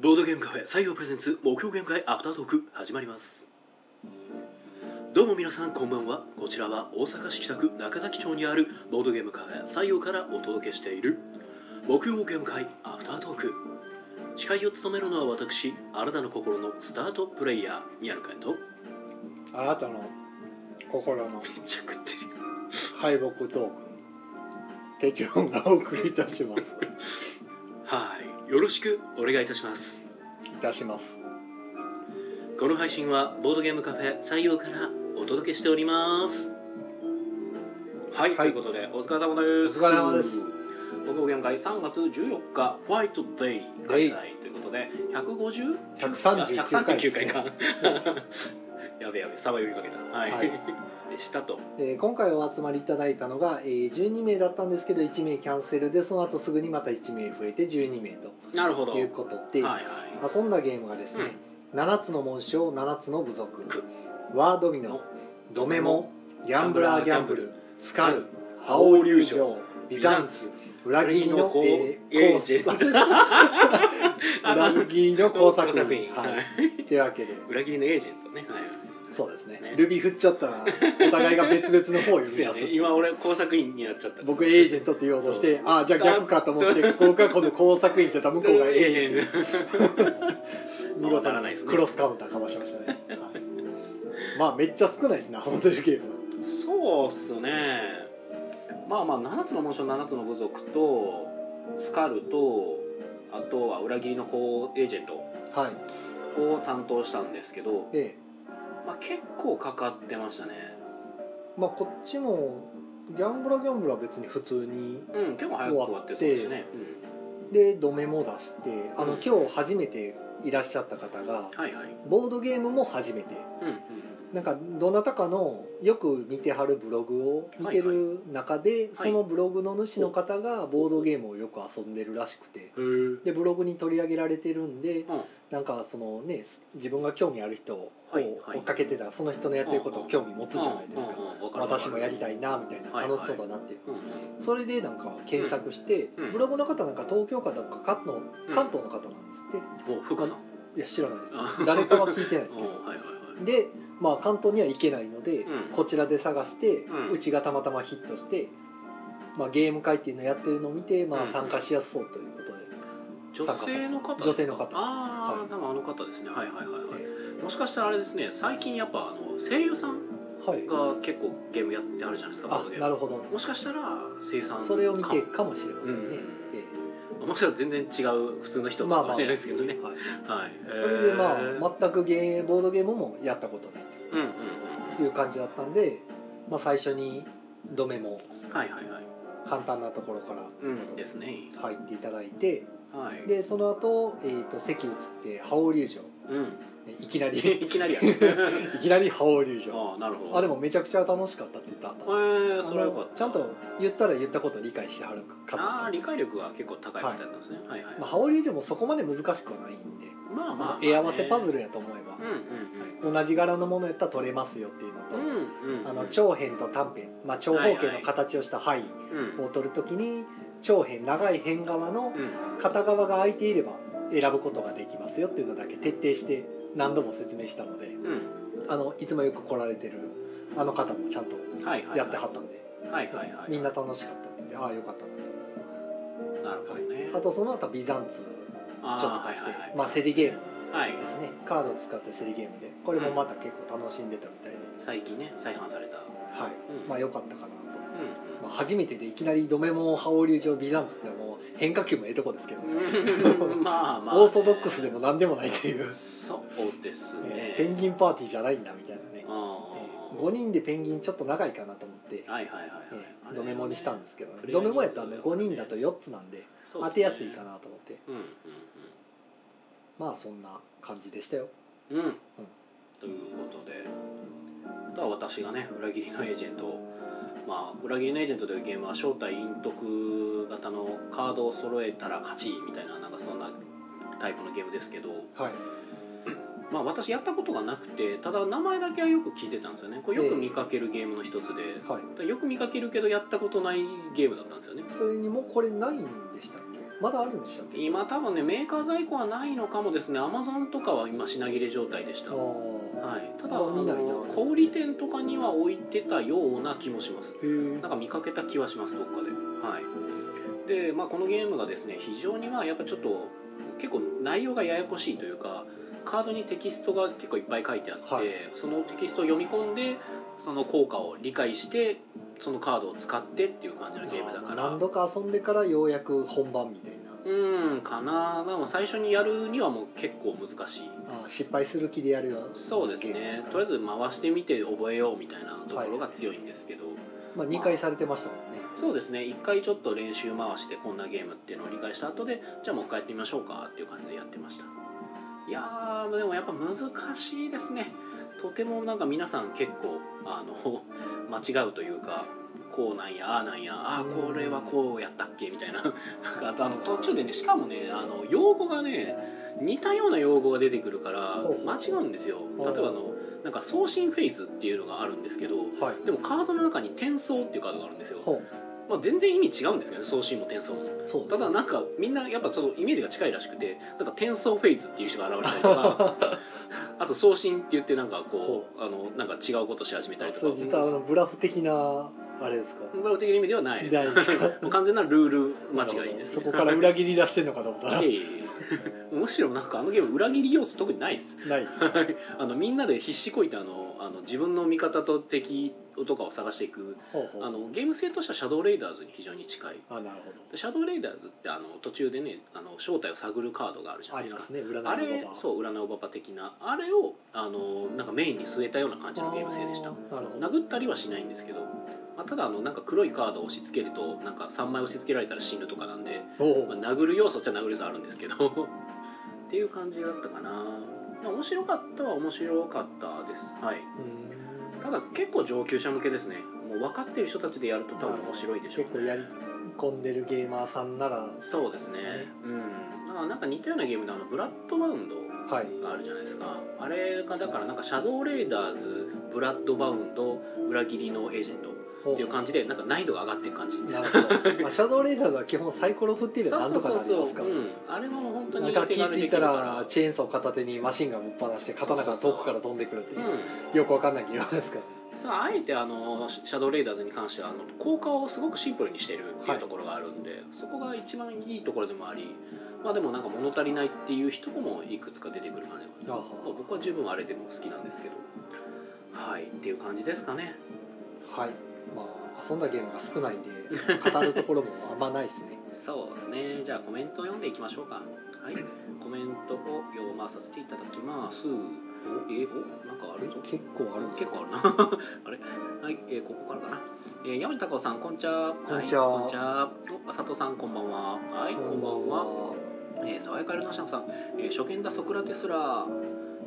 ボードゲームカフェ採用プレゼンツ目標ゲーム会アフタートーク始まります。どうも皆さんこんばんは。こちらは大阪市北区中崎町にあるボードゲームカフェ採用からお届けしている木曜ゲーム会アフタートーク。司会を務めるのは私あなたの心のスタートプレイヤー宮野佳代と。あなたの心のめっちゃ食ってる。よ敗北トークンテチロンがお送りいたしますはい。よろしくお願いいたします。いたします。この配信はボードゲームカフェ採用からお届けしております。はい、はい。ということでお疲れ様です。お疲れ様です。僕ゲーム会3月14日ホワイトデイ開催ということで 150? 139 139回かやべやべサバ呼びかけた。はい、はい。でしたと。えー今回お集まりいただいたのが、えー12名だったんですけど1名キャンセルでその後すぐにまた1名増えて12名と。なるほど。いうことで、はいはい。遊んだゲームがですね、7つの紋章7つの部族。ワードミノドメモギャンブラーギャンブルスカルハオリュージョビザンツ裏切りの、えーエージェント。裏切りの工作員。ははい。い、というわけで。裏切りのエージェントね。はいそうですね。ね。ルビー振っちゃったらお互いが別々の方を読みそうや出すね。今俺工作員になっちゃった。僕エージェントって言おうとしてああじゃあ逆かと思って 僕が今度工作員って言ったら向こうがエージェント。見わ事ないですね。にクロスカウンターかましましたね、はい。まあめっちゃ少ないですね遊んでるゲームそうっすね。まあまあ7つの紋章7つの部族とスカルとあとは裏切りのこうエージェントはい。を担当したんですけど、えまあ、結構かかってましたね。えまあこっちもギャンブラーギャンブラーは別に普通にうん結構早く終わってそうですね、でドメも出してあの、うん。今日初めていらっしゃった方がうん、はいはい。ボードゲームも初めて。うんうんなんかどなたかのよく見てはるブログを見てる中で、そのブログの主の方がボードゲームをよく遊んでるらしくて。うんでブログに取り上げられてるんでうん。なんかそのねす自分が興味ある人を追っかけてたらその人のやってることを興味持つじゃないですか。私もやりたいなみたいなはい楽しそうだなっていうそれでなんか検索してうんブログの方なんか東京方とか関東関東の方なんですって。いや知らないです。あ誰かは聞いてないですけど。お はいはいはい。でまあ関東には行けないので、うん。こちらで探して、ううんちがたまたまヒットして、まあ、ゲーム会っていうのをやってるのを見て、まあ、うん。参加しやすそうということで、女性の方女性の方。ああ、はい。あの方ですね。はいはいはいはい、えもしかしたらあれですね最近やっぱあの声優さんーはいが結構ゲームやってあるじゃないですかボーあドゲーム。なるほど。もしかしたら声優さんそれを見てかかもしれませんね、うん。えもしかしたら全然違う普通の人えまあまあかもしれないですけどね、はい、はい。それでまえー。あ全くゲーボードゲームもやったことないいう感じだったんで、まあ、最初にドメもうんはいはいはい。簡単なところからうんですね。入っていただいて。はい。でその後、えー、と席移って覇王流城。うんいきなり。いきなりや。ね いきなり覇王流城。ああなるほど。あでもめちゃくちゃ楽しかったって言った。えー、それはよかった。ちゃんと言ったら言ったこと理解してはるかああな理解力が結構高い方だったんですね、はい、はいまあ、覇王流城もそこまで難しくはないんで、まあまあ、絵合わせパズルルやと思えば、うんうんはい。同じ柄のものやったら取れますよっていうのと、うんうん。うんあの長辺と短辺、まあ、長方形の形をした範囲うん。を取るときに長辺長い辺側のうん。片側が空いていれば選ぶことができますよっていうのだけ徹底して何度も説明したのでうん。あのいつもよく来られてるあの方もちゃんとやってはったんで、みんな楽しかったって言ってああよかったななるほどね。とあとその後ビザンツちょっと出してまあ競りゲームはい。ですね。カードを使って競りゲームでこれもまた結構楽しんでたみたいで、最近ね再販された。はい。うん。まあ良かったかな初めてでいきなりドメモ覇王流上ビザンツってもう変化球もええとこですけど、んうんまあまあね。オーソドックスでも何でもないという、そうですね。ねペンギンパーティーじゃないんだみたいなね。あー。5人でペンギンちょっと長いかなと思って、はいはいはいはい。ええドメモにしたんですけど、プレイドメモやったらね5人だと4つなんで当てやすいかなと思って。うんまあそんな感じでしたよ。うんうん。うん。ということで。あとは私がね裏切りのエージェントをまあ裏切りのエージェントというゲームは正体陰徳型のカードを揃えたら勝ちみたいななんかそんなタイプのゲームですけどはい。まあ私やったことがなくてただ名前だけはよく聞いてたんですよね。これよく見かけるゲームの一つで、はい。よく見かけるけどやったことないゲームだったんですよね。それにもこれないんでしたっけ？まだあるんでしたっけ？今多分ねメーカー在庫はないのかもですね。アマゾンとかは今品切れ状態でした。あはい、ただあの小売店とかには置いてたような気もします。なんか見かけた気はしますどっかで。はい。で、まあ、このゲームがですね非常にまあやっぱちょっと結構内容がややこしいというかカードにテキストが結構いっぱい書いてあって、はい。そのテキストを読み込んでその効果を理解してそのカードを使ってっていう感じのゲームだから。何度か遊んでからようやく本番みたいなうんかな。でも最初にやるにはもう結構難しい。あ失敗する気でやるよ。そうですね。か。とりあえず回してみて覚えようみたいなところが強いんですけど、まあ、2回されてましたもんね。そうですね。一回ちょっと練習回しでこんなゲームっていうのを理解した後でじゃあもう一回やってみましょうかっていう感じでやってました。いやーでもやっぱ難しいですね。とてもなんか皆さん結構あの 間違うというかこうなんやああなんやああこれはこうやったっけみたいな。あの途中でねしかもねあの用語がね似たような用語が出てくるから間違うんですよ。例えばあのなんか送信フェーズっていうのがあるんですけどはい。でもカードの中に転送っていうカードがあるんですよ。ほまあ、全然意味違うんですけどね送信も転送も。うそうただなんかみんなやっぱちょっとイメージが近いらしくてなんか転送フェーズっていう人が現れたりとか。あと送信って言ってなんかこうあのなんか違うことし始めたりとか。それ実はブラフ的なあれですか？ブラウ的な意味ではないです。ですか？もう完全なルール間違いです、そこから裏切り出してんのかと思ったら。むしろなんかあのゲーム裏切り要素特にないです。ない。あのみんなで必死こいてあのあの自分の味方と敵とかを探していく。ほうほう。あのゲーム性としてはシャドウレイダーズに非常に近い。あなるほでシャドウレイダーズってあの途中でねあの正体を探るカードがあるじゃないですか。ますね。れそう占いおばば的な。あれをあのなんかメインに据えたような感じのゲーム性でした。あーなるほど。殴ったりはしないんですけど、まあ、ただあのなんか黒いカードを押し付けるとなんか3枚押し付けられたら死ぬとかなんで、おまあ、殴る要素っちゃ殴る要素あるんですけど。っていう感じだったかな、まあ、面白かったは面白かったです。はい。ただ結構上級者向けですね。もう分かってる人たちでやると多分面白いでしょうね。結構やり込んでるゲーマーさんなら。そうですね。うん。だからなんか似たようなゲームであのブラッドバウンドはい。があるじゃないですか。あれがだからなんかシャドウレーダーズブラッドバウンド裏切りのエージェント。ほっていう感じでなんか難易度が上がっていく感じ。なるほど、まあ、シャドウレーダーズは基本サイコロ振っていればそうなんとかそうそうそう、なりますから。うん、あれも本当になんか気付いたららチェーンソー片手にマシンガンぶっ放して刀が遠くから飛んでくるっていううん。よくわかんないゲームですからね。あえてあのシャドウレーダーズに関してはあの効果をすごくシンプルにしてるっていうところがあるんで、そこが一番いいところでもありまあでもなんか物足りないっていう人もいくつか出てくる感じがあまあ僕は十分あれでも好きなんですけど。はい。っていう感じですかね。はいまあ遊んだゲームが少ないんで語るところもあんまないですね。そうですね。じゃあコメントを読んでいきましょうか。はい。コメントを読まさせていただきます。お？えお？なんかあるぞ。結構ある結構あるな。あれ？はい、えーここからかな、えー、山地孝夫さんこんにちは。こんにちは。はい、こんにちは。お佐藤さんこんばんは。はいこんばんは。えー、爽やかルナシャンさん、えー、初見だソクラテスラ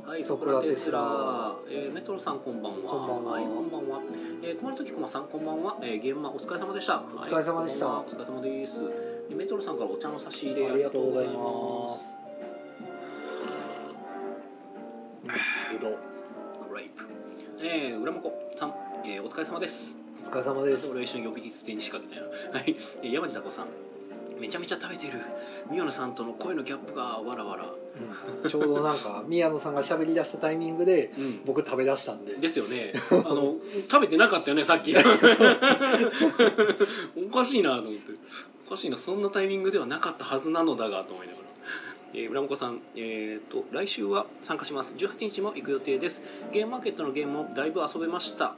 はいソクラテスラ。えー、メトロさんこんばんは。こんばんは。いこんばんは、えー、小丸時駒さんこんばんは、えー、ゲームマお疲れ様でした。お疲れ様でした。はいお疲れ様です。えーメトロさんからお茶の差し入れありがとうございます。ぶどうグレープ。えー、浦本さん、えー、お疲れ様です。お疲れ様です。俺は一緒に呼び捨てにしかけないな。はい、えー山地孝さんめちゃめちゃ食べてる。宮野さんとの声のギャップがわらわら。うん。ちょうどなんか 宮野さんが喋り出したタイミングでうん。僕食べ出したんで。ですよね。あの食べてなかったよねさっき。おかしいなと思って。おかしいなそんなタイミングではなかったはずなのだがと思いながら、えー、村本さん、えー、と来週は参加します。18日も行く予定です。ゲームマーケットのゲームもだいぶ遊べました。あ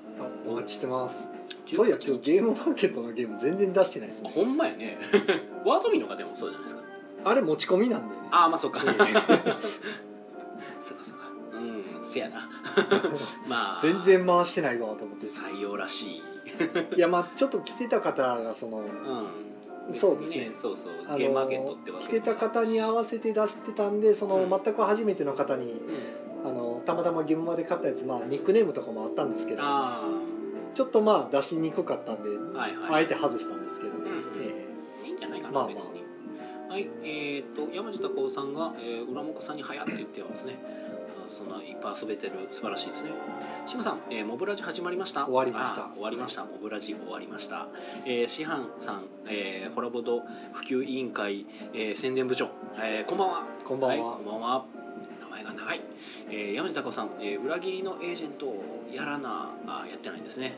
お待ちしてますそういや今日ゲームマーケットのゲーム全然出してないですね。ほんまやね。ワードミのがでもそうじゃないですか。あれ持ち込みなんでね。ああまあそうか。え そっかそっか。うんせやな。まあ。全然回してないわと思って。採用らしい。いやまあちょっと来てた方がそのうん。そうですね。別にそうそう。ゲームマーケットってわけ来てた方に合わせて出してたんでその、うん。全く初めての方にうん。あのたまたまゲームまで買ったやつ、まあ、ニックネームとかもあったんですけど。あちょっとまあ出しにくかったんで、あはいはい。あえて外したんですけど、んうん。えいいんじゃないかな、まあまあ。別に。はいえっ、と山地孝夫さんが、えー、浦本さんに「はや」って言ってますね。あそんないっぱい遊べてる素晴らしいですね。シムさん、えーモブラジ始まりました？終わりました。終わりました。モブラジ終わりました、えー、シハンさん、えー、ホラボド普及委員会、えー宣伝部長、えーこんばんは。こんばんはい、こんばんはが長い、えー山地孝さん、えー裏切りのエージェントをやらなあやってないんですね。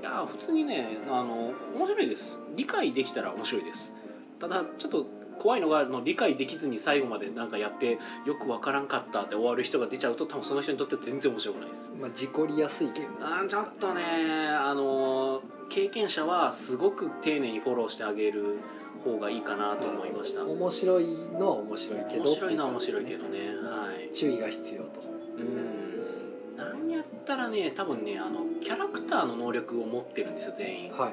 いやー普通にねあの面白いです。理解できたら面白いです。ただちょっと怖いのがあるの理解できずに最後までなんかやってよくわからんかったって終わる人が出ちゃうと多分その人にとっては全然面白くないです。まあ、事故りやすいゲームあーちょっとねあの経験者はすごく丁寧にフォローしてあげる方がいいかなと思いました。面白いのは面白いけど。面白いのは面白いけどね。はい。注意が必要と。うん。なんやったらね多分ねあのキャラクターの能力を持ってるんですよ全員。は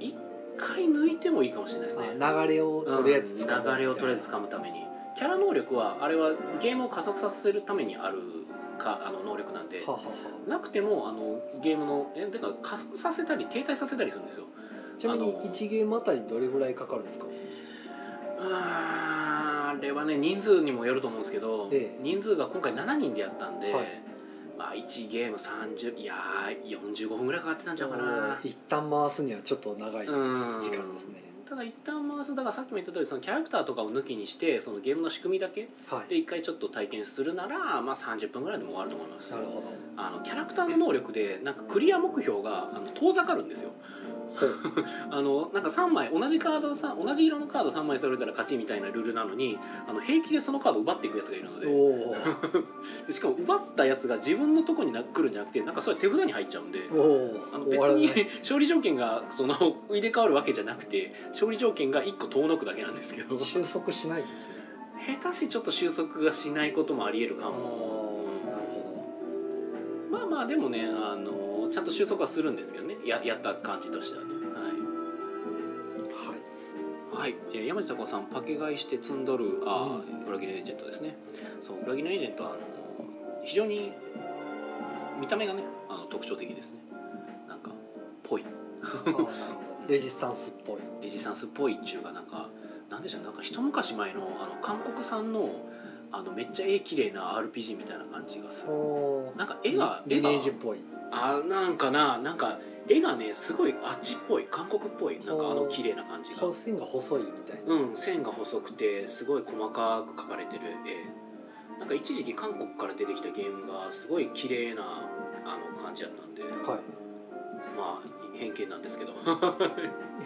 い。一回抜いてもいいかもしれないですね。あ流れをとりあえず掴む、うん。流れをとりあえず掴むために。キャラ能力はあれはゲームを加速させるためにあるかあの能力なんで。はははなくてもあのゲームのえてか加速させたり停滞させたりするんですよちなみにあの1ゲー。ムあたりどれぐらいかかるんですか？あれはね人数にもよると思うんですけど、ええ。人数が今回7人でやったんで、はい。まあ、1ゲーム30いやー45分ぐらいかかってたんちゃうかな。一旦回すにはちょっと長い時うん間ですね、ただ一旦回すだからさっきも言った通りそのキャラクターとかを抜きにしてそのゲームの仕組みだけはい。で一回ちょっと体験するなら、まあ、30分ぐらいでも終わると思います。なるほど。あのキャラクターの能力でなんかクリア目標があの遠ざかるんですよ あのなんか3枚同じカードさ同じ色のカード3枚揃えたら勝ちみたいなルールなのにあの平気でそのカードを奪っていくやつがいるので。でしかも奪ったやつが自分のとこにな来るんじゃなくてなんかそれ手札に入っちゃうんで。あの終別に 勝利条件がその入れ替わるわけじゃなくて勝利条件が1個遠のくだけなんですけど。収束しないんですね。下手しちょっと収束がしないこともありえるかあも、まあまあでもねあのちゃんと収束はするんですけどね。ややった感じとしてはね。どはい。はい、はい。えー山地孝さんパケ買いして積んどるあー、裏切りのエージェントですね。そう裏切りのエージェントはあの非常に見た目がねあの特徴的ですね。なんかぽい。レジスタンスっぽい。レジスタンスっぽいっちゅうかなんかなんでしょうなんか一昔前のあの韓国産のあのめっちゃ絵綺麗な RPG みたいな感じがする。なんか絵が絵リがネージっぽい。あなんかななんか絵がねすごいあっちっぽい韓国っぽいなんかあの綺麗な感じが。線が細いみたいな。うん線が細くてすごい細かく描かれてる絵。なんか一時期韓国から出てきたゲームがすごい綺麗なあの感じだったんで。はい。まあ偏見なんですけど。い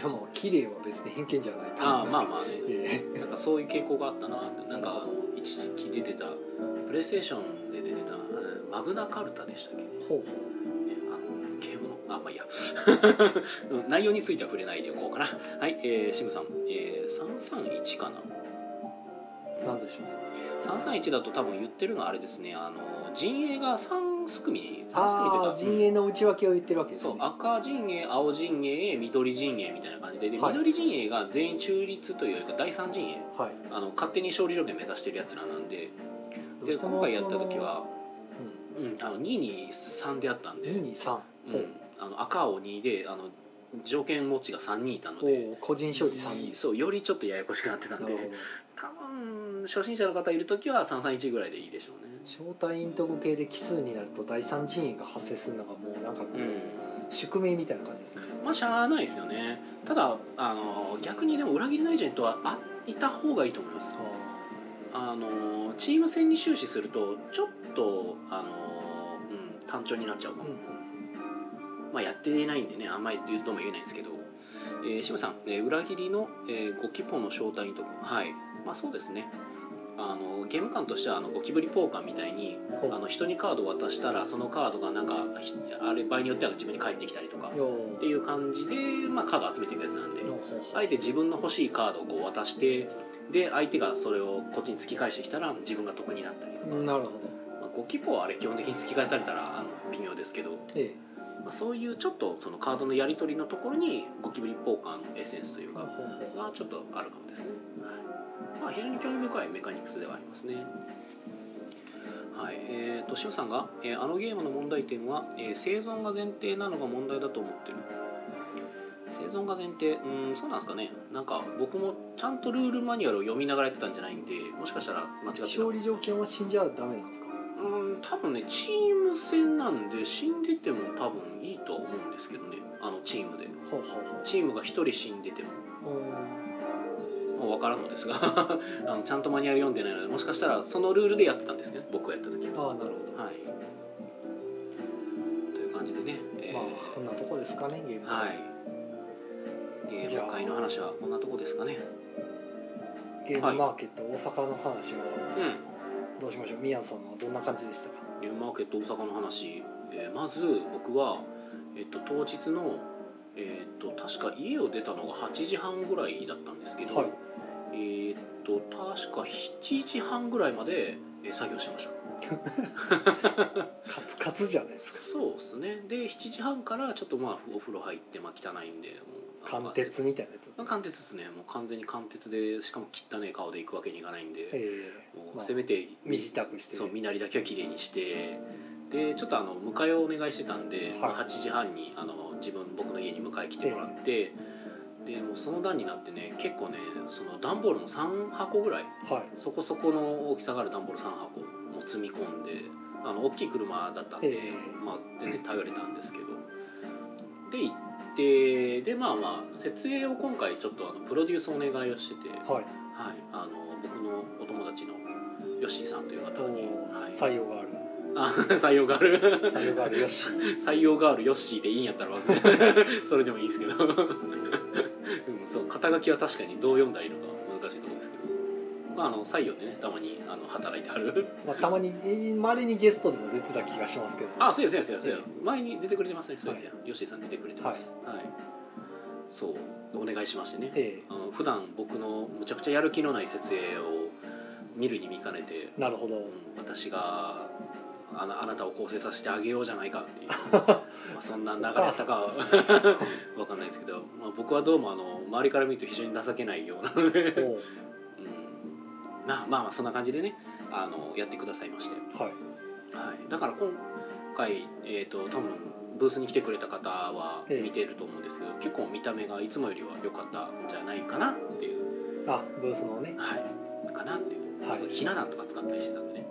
やもう綺麗は別に偏見じゃないと思ああまあまあね。えなんかそういう傾向があったなってなんかあの一時期出てたプレイステーションで出てたうんマグナカルタでしたっけ？ほうほねあのゲームのあまあいいや。う ん内容については触れないでおこうかな。はい、えー、シムさん、えー、331かな。うなんでしょう？ね331だと多分言ってるのはあれですね。あの陣営が3すくみ3すくみとかあ陣営の内訳を言ってるわけですそうね赤陣営青陣営緑陣営みたいな感じで。で、はい。緑陣営が全員中立というよりか第三陣営。はい。あの勝手に勝利条件目指してるやつらなんで。で今回やった時は、そのうん、あの2に3であったんで、うん。223う。ん、あの赤青2であの条件持ちが3人いたのおで。お個人勝利3人。そうよりちょっとややこしくなってたんで多分初心者の方いる時は331ぐらいでいいでしょうね。招待陰徳系で奇数になると第三陣営が発生するのがもうなんかこう、うん。宿命みたいな感じですね。まあしゃあないですよね。ただあの逆にでも裏切りのエージェントはあいた方がいいと思います。あのチーム戦に終始するとちょっとあの、うん、単調になっちゃうかも、うんまあ、やっていないんでねあんまり言うとも言えないんですけど、えー、シムさん、えー裏切りの、えー、ゴキポの招待とか。はいまあそうですね。あのゲーム感としてはあのゴキブリポーカーみたいにあの人にカードを渡したらそのカードがなんかひあれ場合によっては自分に返ってきたりとかよっていう感じで、まあ、カード集めていくやつなんであえて自分の欲しいカードをこう渡してで相手がそれをこっちに突き返してきたら自分が得になったりとか、うんなるほど。まあ、ゴキポはあれ基本的に突き返されたらあの微妙ですけど、えまあ、そういうちょっとそのカードのやり取りのところにゴキブリポーカーのエッセンスというかがちょっとあるかもですね、はいまあ、非常に興味深いメカニクスではありますね。はい。えー、と塩さんが、えーあのゲームの問題点は、えー生存が前提なのが問題だと思ってる。生存が前提。うんそうなんですかね。なんか僕もちゃんとルールマニュアルを読みながらやってたんじゃないんでもしかしたら間違ってた勝利条件は死んじゃダメなんですか？うんうん多分ねチーム戦なんで死んでても多分いいとは思うんですけどね。あのチームで。ほうほうほう。チームが1人死んでても。うんもう分からんのですが あのちゃんとマニュアル読んでないのでもしかしたらそのルールでやってたんですけど僕がやった時は。ああなるほはい。という感じでね、えど、ー。まあこんなとこですかねゲーム。はい。ゲーム界の話はこんなとこですかね。ゲームマーケット、大阪の話はうん。どうしましょう？宮野さんはどんな感じでしたか？ゲームマーケット大阪の話、えーまず僕は、えっと、当日の、えっと確か家を出たのが8時半ぐらいだったんですけど、はいえっと確か7時半ぐらいまで、えー作業してました。カツカツじゃないですそうですね。で7時半からちょっとまあお風呂入って、まあ、汚いんでもうか貫徹みたいなやつですね。貫徹ですね。もう完全に貫徹でしかも汚い顔で行くわけにいかないんで、えもうまあせめて身支度して。そう身なりだけは綺麗にしてでちょっとあの迎えをお願いしてたんで、はい。8時半にあの自分僕の家に迎え来てもらって、でもうその段になってね結構ねその段ボールも3箱ぐらいはい。そこそこの大きさがある段ボール3箱も積み込んであの大きい車だったんで、ええ。まあ、全然頼れたんですけど。で行ってでまあまあ設営を今回ちょっとあのプロデュースお願いをしてて、はい、はい。あの僕のお友達のヨッシーさんという方に、はい、採用がある。あ 採用がある。採用があるよし採用があるヨッシーでいいんやったら それでもいいですけど、肩書きは確かにどう読んだらいいのか難しいところですけど、まあ、あの採用でねたまにあの働いてある。まあ、たまにまれにゲストでも出てた気がしますけど。あそうですそうですそうです。前に出てくれてますね。そうですよ、ヨッシーさん出てくれてはいます。はい、そう。お願いしましてね。えあの普段僕のむちゃくちゃやる気のない設営を見るに見かねてえなるほど。うん私があなあなたを構成させてあげようじゃないかっていう。まあそんな流れやったかは。わかんないですけど、まあ、僕はどうもあの周りから見ると非常に情けないようなので、おう。うん、まあまあまあそんな感じでねあのやってくださいまして、はい。はい、だから今回、えー、と多分ブースに来てくれた方はええ。見てると思うんですけど、結構見た目がいつもよりは良かったんじゃないかなっていう。あブースのね。はい、かなっていう、はい。ひな壇とか使ったりしてたんでね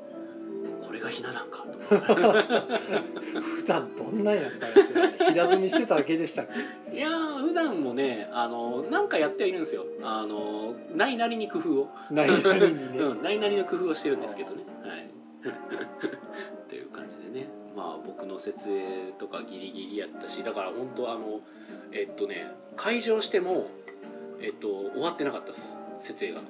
これがひな壇か。普段どんなんやったんやって平積みしてただけでしたっけ？いやー普段もねあのなんかやってはいるんですよ。あのないなりに工夫を、ないなりにね、うん、ないなりの工夫をしてるんですけどね。はい。っていう感じでね。まあ僕の設営とかギリギリやったしだから本当あのえっとね会場してもえっと終わってなかったです。設営が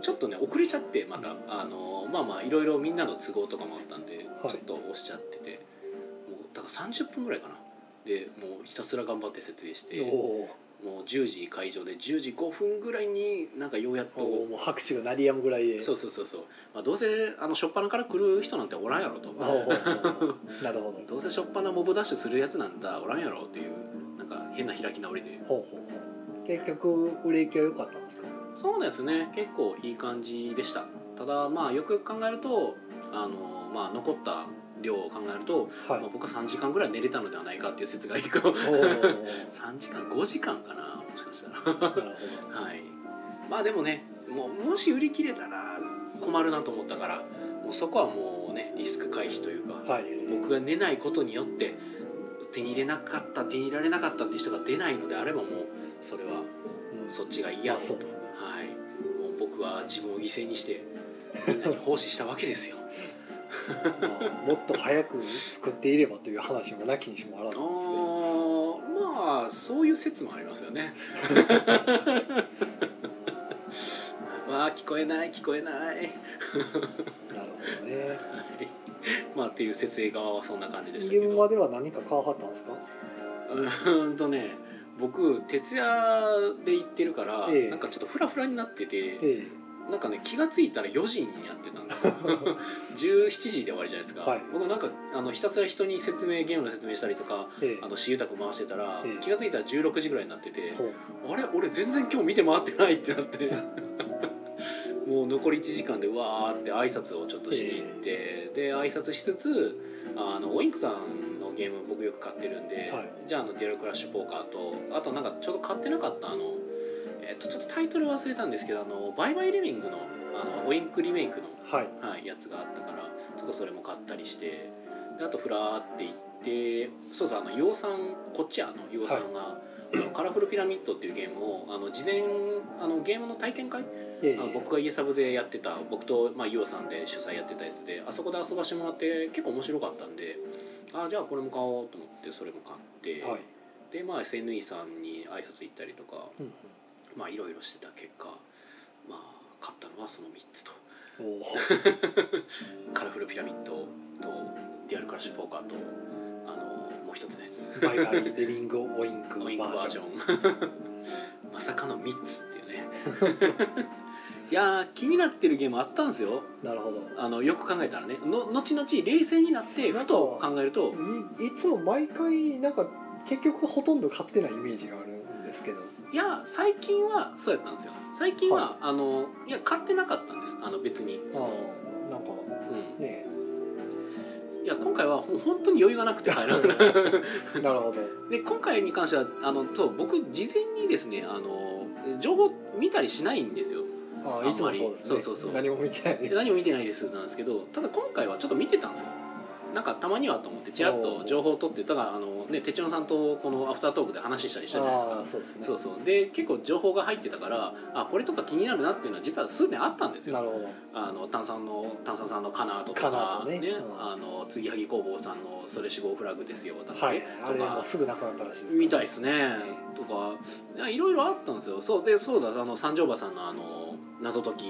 ちょっとね遅れちゃってまた。あのまあまあいろいろみんなの都合とかもあったんで、はい。ちょっと押しちゃってて。もうだから30分ぐらいかな。でもうひたすら頑張って設営してもう10時会場で10時5分ぐらいになんかようやっとおもう拍手が鳴りやむぐらいで。そうそうそうそう、まあ、どうせあの初っ端から来る人なんておらんやろと。なるほど。どうせ初っ端モブダッシュするやつなんだおらんやろっていうなんか変な開き直りで。ほうほう結局売れ行きは良かったんですか？そうですね。結構いい感じでした。ただまあよくよく考えるとあの、まあ、残った量を考えると、はい。まあ、僕は3時間ぐらい寝れたのではないかっていう説がいいかもおお3 時間？5時間かな？もしかしたら。はい。まあでもねもうもし売り切れたら困るなと思ったからもうそこはもうねリスク回避というか、どはい。僕が寝ないことによって手に入れなかった手に入れられなかったっていう人が出ないのであればもうそれはうん。そっちが嫌だと、ねはい、もう僕は自分を犠牲にしてみんなに奉仕したわけですよ。まあ、もっと早く作っていればという話もなきにしもあらずですね。ーまあそういう説もありますよね。わ あ聞こえない聞こえない。なるほどね。まあっていう設営側はそんな感じでしたけど。現場では何か買わはったんですか？うーんとね僕徹夜で行ってるから、ええ。なんかちょっとフラフラになっててえなんかね気が付いたら4時にやってたんですよ。17時で終わりじゃないですか、はい。僕なんかあのひたすら人に説明ゲームの説明したりとかあの私有宅回してたら、ええ。気が付いたら16時ぐらいになってて、あれ俺全然今日見て回ってないってなって。もう残り1時間でうわーって挨拶をちょっとしに行って、で挨拶しつつあのオインクさんのゲーム僕よく買ってるんで、はいじゃああのデュアルクラッシュポーカーとあとなんかちょうど買ってなかったあの、えっとちょっとタイトル忘れたんですけどあのバイバイリビングのあのオインクリメイクの、はい。はい、やつがあったからちょっとそれも買ったりしてであとフラーって行ってそうそうあの洋さんこっちあの洋さんが、あのカラフルピラミッドっていうゲームをあの事前あのゲームの体験会ええ。あの僕が家サブでやってた僕と、まあ、イオさんで主催やってたやつであそこで遊ばしてもらって結構面白かったんであじゃあこれも買おうと思ってそれも買って、はい。でまあ SNE さんに挨拶行ったりとかうんうん。まあいろいろしてた結果まあ買ったのはその3つと。カラフルピラミッドとディアルクラッシュポーカーとあのもう一つのやつ。バイバイレビング オインクバージョン。まさかの3つっていうねいやー気になってるゲームあったんですよ。なるほど。あのよく考えたらね。の後々冷静になってふと考えると。いいつも毎回なんか結局ほとんど買ってないイメージがあるんですけど。いや最近はそうやったんですよ。最近は、はあのいや買ってなかったんです。あの別に。ああなんかうん、ねいや今回はほ本当に余裕がなくて入ら なるほど。で今回に関してはあのそう僕事前にですねあの情報見たりしないんですよああいつもそうそうそうそう。何も見てない。で何も見てないですなんですけどただ今回はちょっと見てたんですよ。なんかたまにはと思ってちらっと情報を取ってたからあのね哲郎さんとこのアフタートークで話したりしたじゃないですか。ああそうですね。そうそう。で結構情報が入ってたからあこれとか気になるなっていうのは実は数点あったんですよ。なるほど。あの炭酸の炭酸さんのカナートとかートね。うん。あの継ぎはぎ工房さんのそれ死亡フラグですよだっはいとか。うすぐなくなったらしいです。みたいですね。とかいろいろあったんですよ。そうでそうだあの三条馬さんのあの謎解き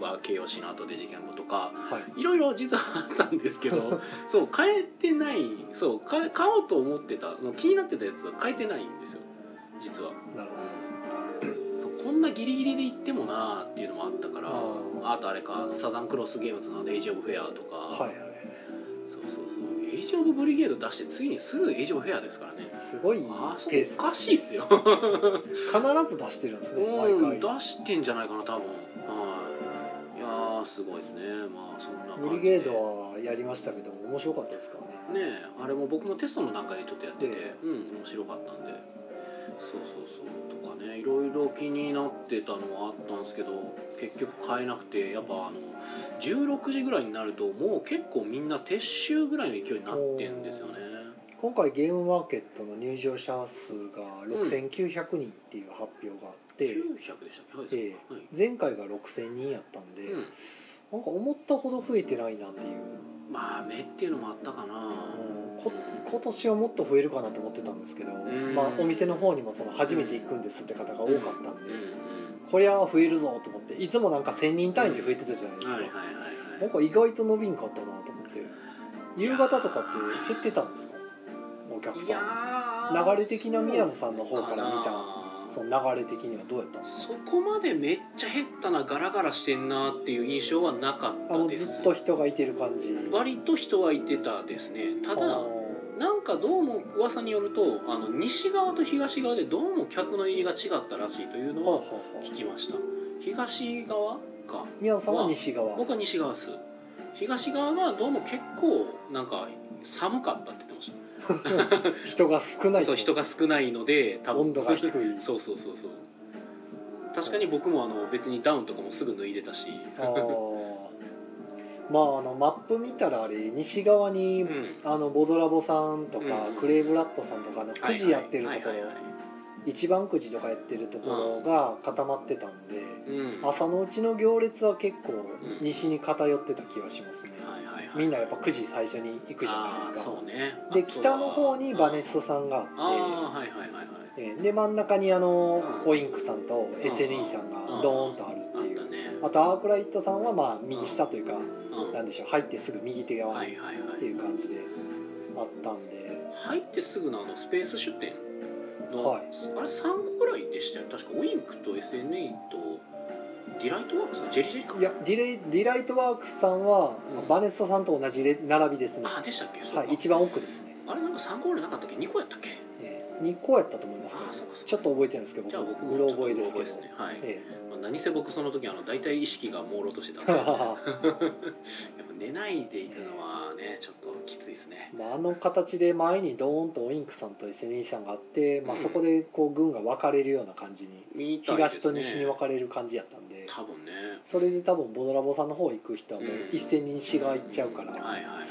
は形容詞の後で事件後とかはい。いろいろ実はあったんですけど そう変えてないそう買え買おうと思ってたの気になってたやつは変えてないんですよ実は、なるほうん、そうこんなギリギリで行ってもなーっていうのもあったからああとあれかサザンクロスゲームズの「エイジ・オブ・フェア」とか、どはいジ・オブ・ブリゲード出して次にすぐエイジ・オブ・フェアですからね。すごいあそこおかしいですよ。必ず出してるんですねうん毎回出してんじゃないかな多分。はい。いやーすごいですね。まあそんな感じで。ブリゲードはやりましたけど面白かったですからね。ねえあれも僕もテストの段階でちょっとやってて、え。うん面白かったんでそうそうそう。とかねいろいろ気になってたのはあったんですけど結局買えなくてやっぱあの16時ぐらいになるともう結構みんな撤収ぐらいの勢いになってるんですよね。今回ゲームマーケットの入場者数が6900人っていう発表があって、900でしたっけ？はい、えはい。前回が6000人やったんで、うん、なんか思ったほど増えてないなっていう、まあ目っていうのもあったかな、うん。こ今年はもっと増えるかなと思ってたんですけど、ん。まあ、お店の方にもその初めて行くんですって方が多かったんで、こりゃ増えるぞと思っていつもなんか1000人単位で増えてたじゃないですか、はいはか意外と伸びんかったなと思って夕方とかって減ってたんですか？お客さん。ー流れ的な宮野さんの方から見たその流れ的にはどうやったんですか？そこまでめっちゃ減ったなガラガラしてんなっていう印象はなかったです。ずっと人がいてる感じ。割と人はいてたですね。ただあなんかどうも噂によるとあの西側と東側でどうも客の入りが違ったらしいというのは聞きました。東側か。宮野さんは西側。僕は西側です。東側がどうも結構なんか寒かったって言ってまし人が少ないたそう人が少ないので多分。温度が低い。そうそうそうそう。確かに僕もあの別にダウンとかもすぐ脱いでたし。あー。まああのマップ見たらあれ西側に、うん。あのボドラボさんとか、うんクレイブラッドさんとかのくじやってるところ、一番くじとかやってるところが固まってたんで、うん。朝のうちの行列は結構ん西に偏ってた気がしますね、みんなやっぱ9時最初に行くじゃないですか。ね。で北の方にバネストさんがあって。はいはいはいはい。えーで真ん中にあの、うん。オインクさんと SNE さんがドーンとあるあっていう、ね。あとアークライトさんはまあ右下というか、うん。なんでしょう入ってすぐ右手側にってはいい。う感じであったんで、入ってすぐのあのスペース出店の、はい。あれ3個ぐらいでしたよ。確かウインクと SNE とディライトワークスジェリジェリか。いやディレイディライトワークさんは、うん。バネストさんと同じレ並びですね。あでしたっけ？はい一番奥ですね、あれなんか3個ぐらいなかったっけ？2個やったっけ？えー、2個やったと思いますね。あそうかそうか。ちょっと覚えてるんですけどじゃあ僕もうろ覚えですけど。ね。はい、えまあ、何せ僕その時あの大体意識が朦朧としてたんで。やっぱ寝ないでいくのはねちょっときついですね。まあ、あの形で前にドーンとオインクさんと SNE さんがあって、まあ、うん。そこでこう軍が分かれるような感じに、東と西に分かれる感じやったんで、多分ね。それで多分ボドラボさんの方行く人はもううん。一斉に西側行っちゃうから、はいはいはいはい、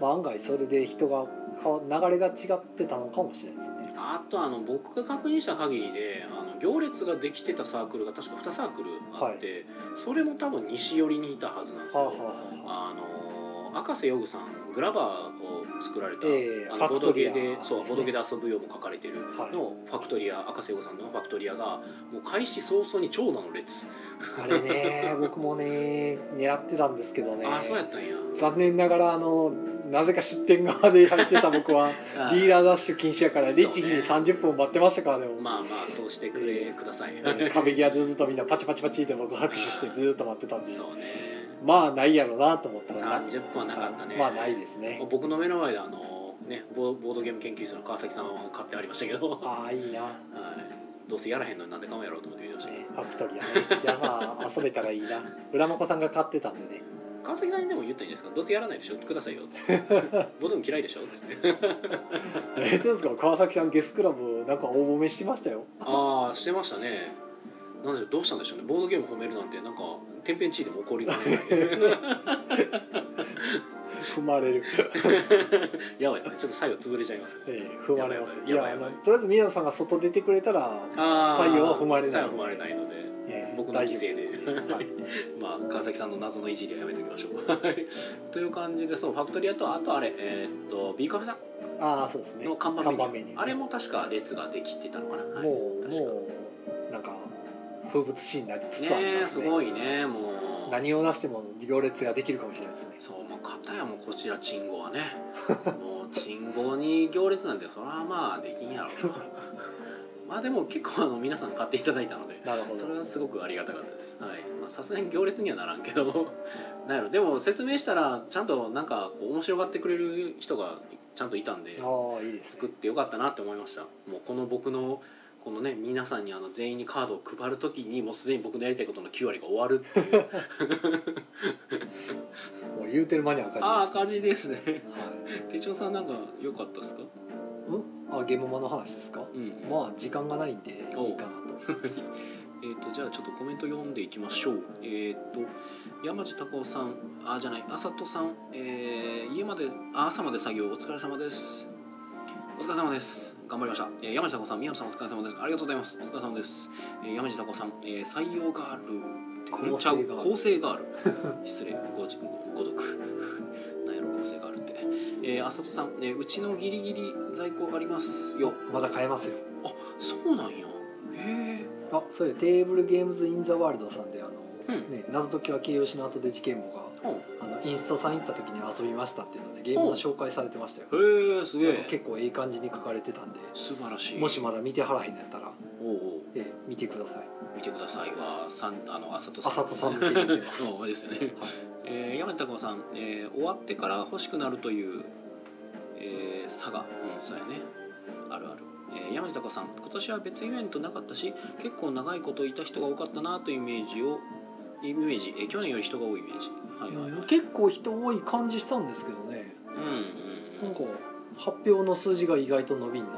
まあ、案外それで人が流れが違ってたのかもしれないですね。あとあの僕が確認した限りであの行列ができてたサークルが確か2サークルあって、それも多分西寄りにいたはずなんですよ、あの赤瀬ヨグさんグラバーを作られた、ええあのボードゲでそうボードゲーで遊ぶようも書かれてるはい。のファクトリア赤瀬ヨグさんのファクトリアがもう開始早々に長蛇の列、あれね僕もね狙ってたんですけどね。ああそうやったんや。残念ながらあのなぜか出店側でやってた僕は。あディーラーダッシュ禁止やから律儀に30分待ってましたからねまあまあそうしてくれください、壁際でずっとみんなパチパチパチって僕拍手してずっと待ってたんで。そうね。まあないやろなと思ったらな。30分はなかったね。まあないですね。僕の目の前であのねボボードゲーム研究室の川崎さんを買ってありましたけど、はああいいな、ね、い、どうせやらへんのになんで買うんやろうと思って見ました。けど、ファクトリアね。いやまあ遊べたらいいな。浦真子さんが買ってたんでね川崎さんにでも言ったらいいんですか？どうせやらないでしょ？くださいよ ボードゲーム嫌いでしょ？っつって。えどうですか？川崎さんゲスクラブなんか応募めしてましたよ。ああしてましたね。なんでしょう？どうしたんでしょうね。ボードゲーム褒めるなんてなんか天変地異でも起こりかねない。踏まれる、やばいですね。ちょっと最後潰れちゃいますね。ええ踏まれます。いやばいやばいのとりあえず宮野さんが外出てくれたら、あー採用は踏まれない踏まれないのでええ僕の犠牲で。はい。まあ川崎さんの謎のいじりはやめておきましょう。はい。という感じでそうファクトリアとあとあれえーっと B カフェさんああそうですね。の看板メニュー。ね。あれも確か列ができてたのかな、はい、もう確か。もうなんか風物詩になりつつありますね。すごいねもう。何を出しても行列ができるかもしれないですね。そうもう片やもうこちらチンゴはね。もうチンゴに行列なんてそれはまあできんやろうと まあでも結構あの皆さん買っていただいたのでなるほど。それはすごくありがたかったです。はい。まあさすがに行列にはならんけど。なんやろでも説明したらちゃんとなんかこう面白がってくれる人がちゃんといたんでああいいですね。作ってよかったなって思いました。もうこの僕のこのね皆さんにあの全員にカードを配る時にもうすでに僕のやりたいことの9割が終わるっていう。もう言うてる間に赤字ですああ赤字ですね。はい。手帳さんなんか良かったですか？うんあゲームマの話ですか？うんまあ時間がないんでいいかなと。えー、とじゃあちょっとコメント読んでいきましょう。えっ、と山地孝夫さん。あじゃない。あさとさん、えー家まであ朝まで作業。お疲れ様です。お疲れ様です。頑張りました、えー山地孝夫さん。宮野さんお疲れ様です。ありがとうございます。お疲れ様です、えー山地孝夫さん、えー採用ガール構成ちゃう。ガール構成ガール失礼。ごじご読なえー、あさとさん、えーうちのギリギリ在庫ありますよ。まだ買えますよ。あそうなんや。へえあそういうテーブルゲームズ・イン・ザ・ワールドさんであの、うん。ね、謎解きは形容詞の後で事件簿があのインストさん行った時に遊びましたっていうのでゲームの紹介されてましたよ。へえすげえ。結構いい感じに書かれてたんで素晴らしい。もしまだ見てはらへんのやったら、おうおうええ見てください。見てください。はさんあのあさとさん。あさん向けに言ってます。そうですよね、えー、山田孝さん、えー終わってから欲しくなるという、えー、差がうんそうやね。あるある、えー、山地孝さん今年は別イベントなかったし結構長いこといた人が多かったなというイメージをイメージ、えー去年より人が多いイメージ。はいはいはい。結構人多い感じしたんですけどね。うんうん。なんか発表の数字が意外と伸びんな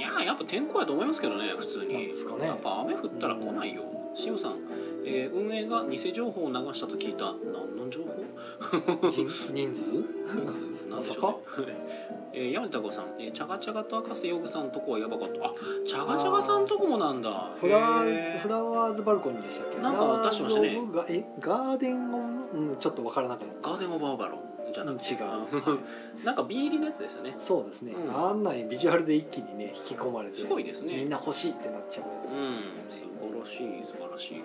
いやーやっぱ天候やと思いますけどね普通に。ね。やっぱ雨降ったら来ないよ、シムさん、えー運営が偽情報を流したと聞いた何の情報？人人数？なんでしょうね、えー、山田孝さん、えー、チャガチャガと赤瀬ヨグさんとこはやばかった。あチャガチャガさんとこもなんだ。フラフラワーズバルコニーでしたっけ？なんか出してましたね。ガえ？ガーデンオブうんちょっとわからなくなった。ガーデンオブアバロンじゃなくて違う。なんかビー入りのやつですよね。そうですね、うん。あんなにビジュアルで一気にね引き込まれてすごいですね。みんな欲しいってなっちゃうやつうんです素よね、晴らしい素晴らしい。へ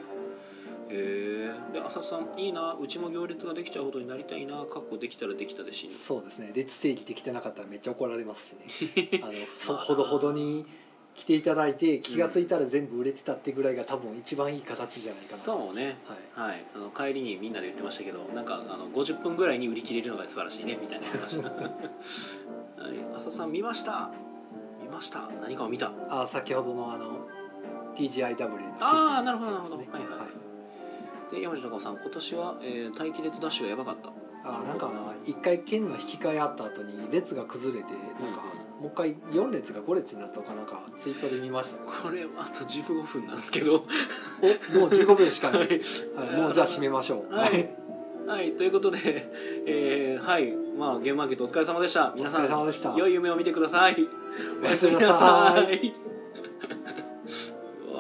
えで浅田さんいいなうちも行列ができちゃうほどになりたいなかっこできたらできたで死ぬそうですね。列整理できてなかったらめっちゃ怒られますしね。あのそまあほどほどに来ていただいて気が付いたら全部売れてたってぐらいが多分一番いい形じゃないかな。そうね。はい。はい、あの帰りにみんなで言ってましたけどなんかあの50分ぐらいに売り切れるのが素晴らしいねみたいな言ってましたはい。浅田さん見ました？見ました？何かを見た？あ先ほどのあの TGIW のああなるほどなるほど、ねはいはいはい。で山下孝さん今年は、えー待機列ダッシュがやばかった。あなんか一回剣の引き換えあった後に列が崩れてなんかもう一回4列が5列になったのかなんかツイートで見ました。これあと15分なんですけど。おもう15分しかない、はい。はい、もうじゃあ締めましょう。はい。はい。ということで、えーはい。まあゲームマーケットお疲れ様でした。皆さお疲れん様でした。良い夢を見てください。おやすみなさい。い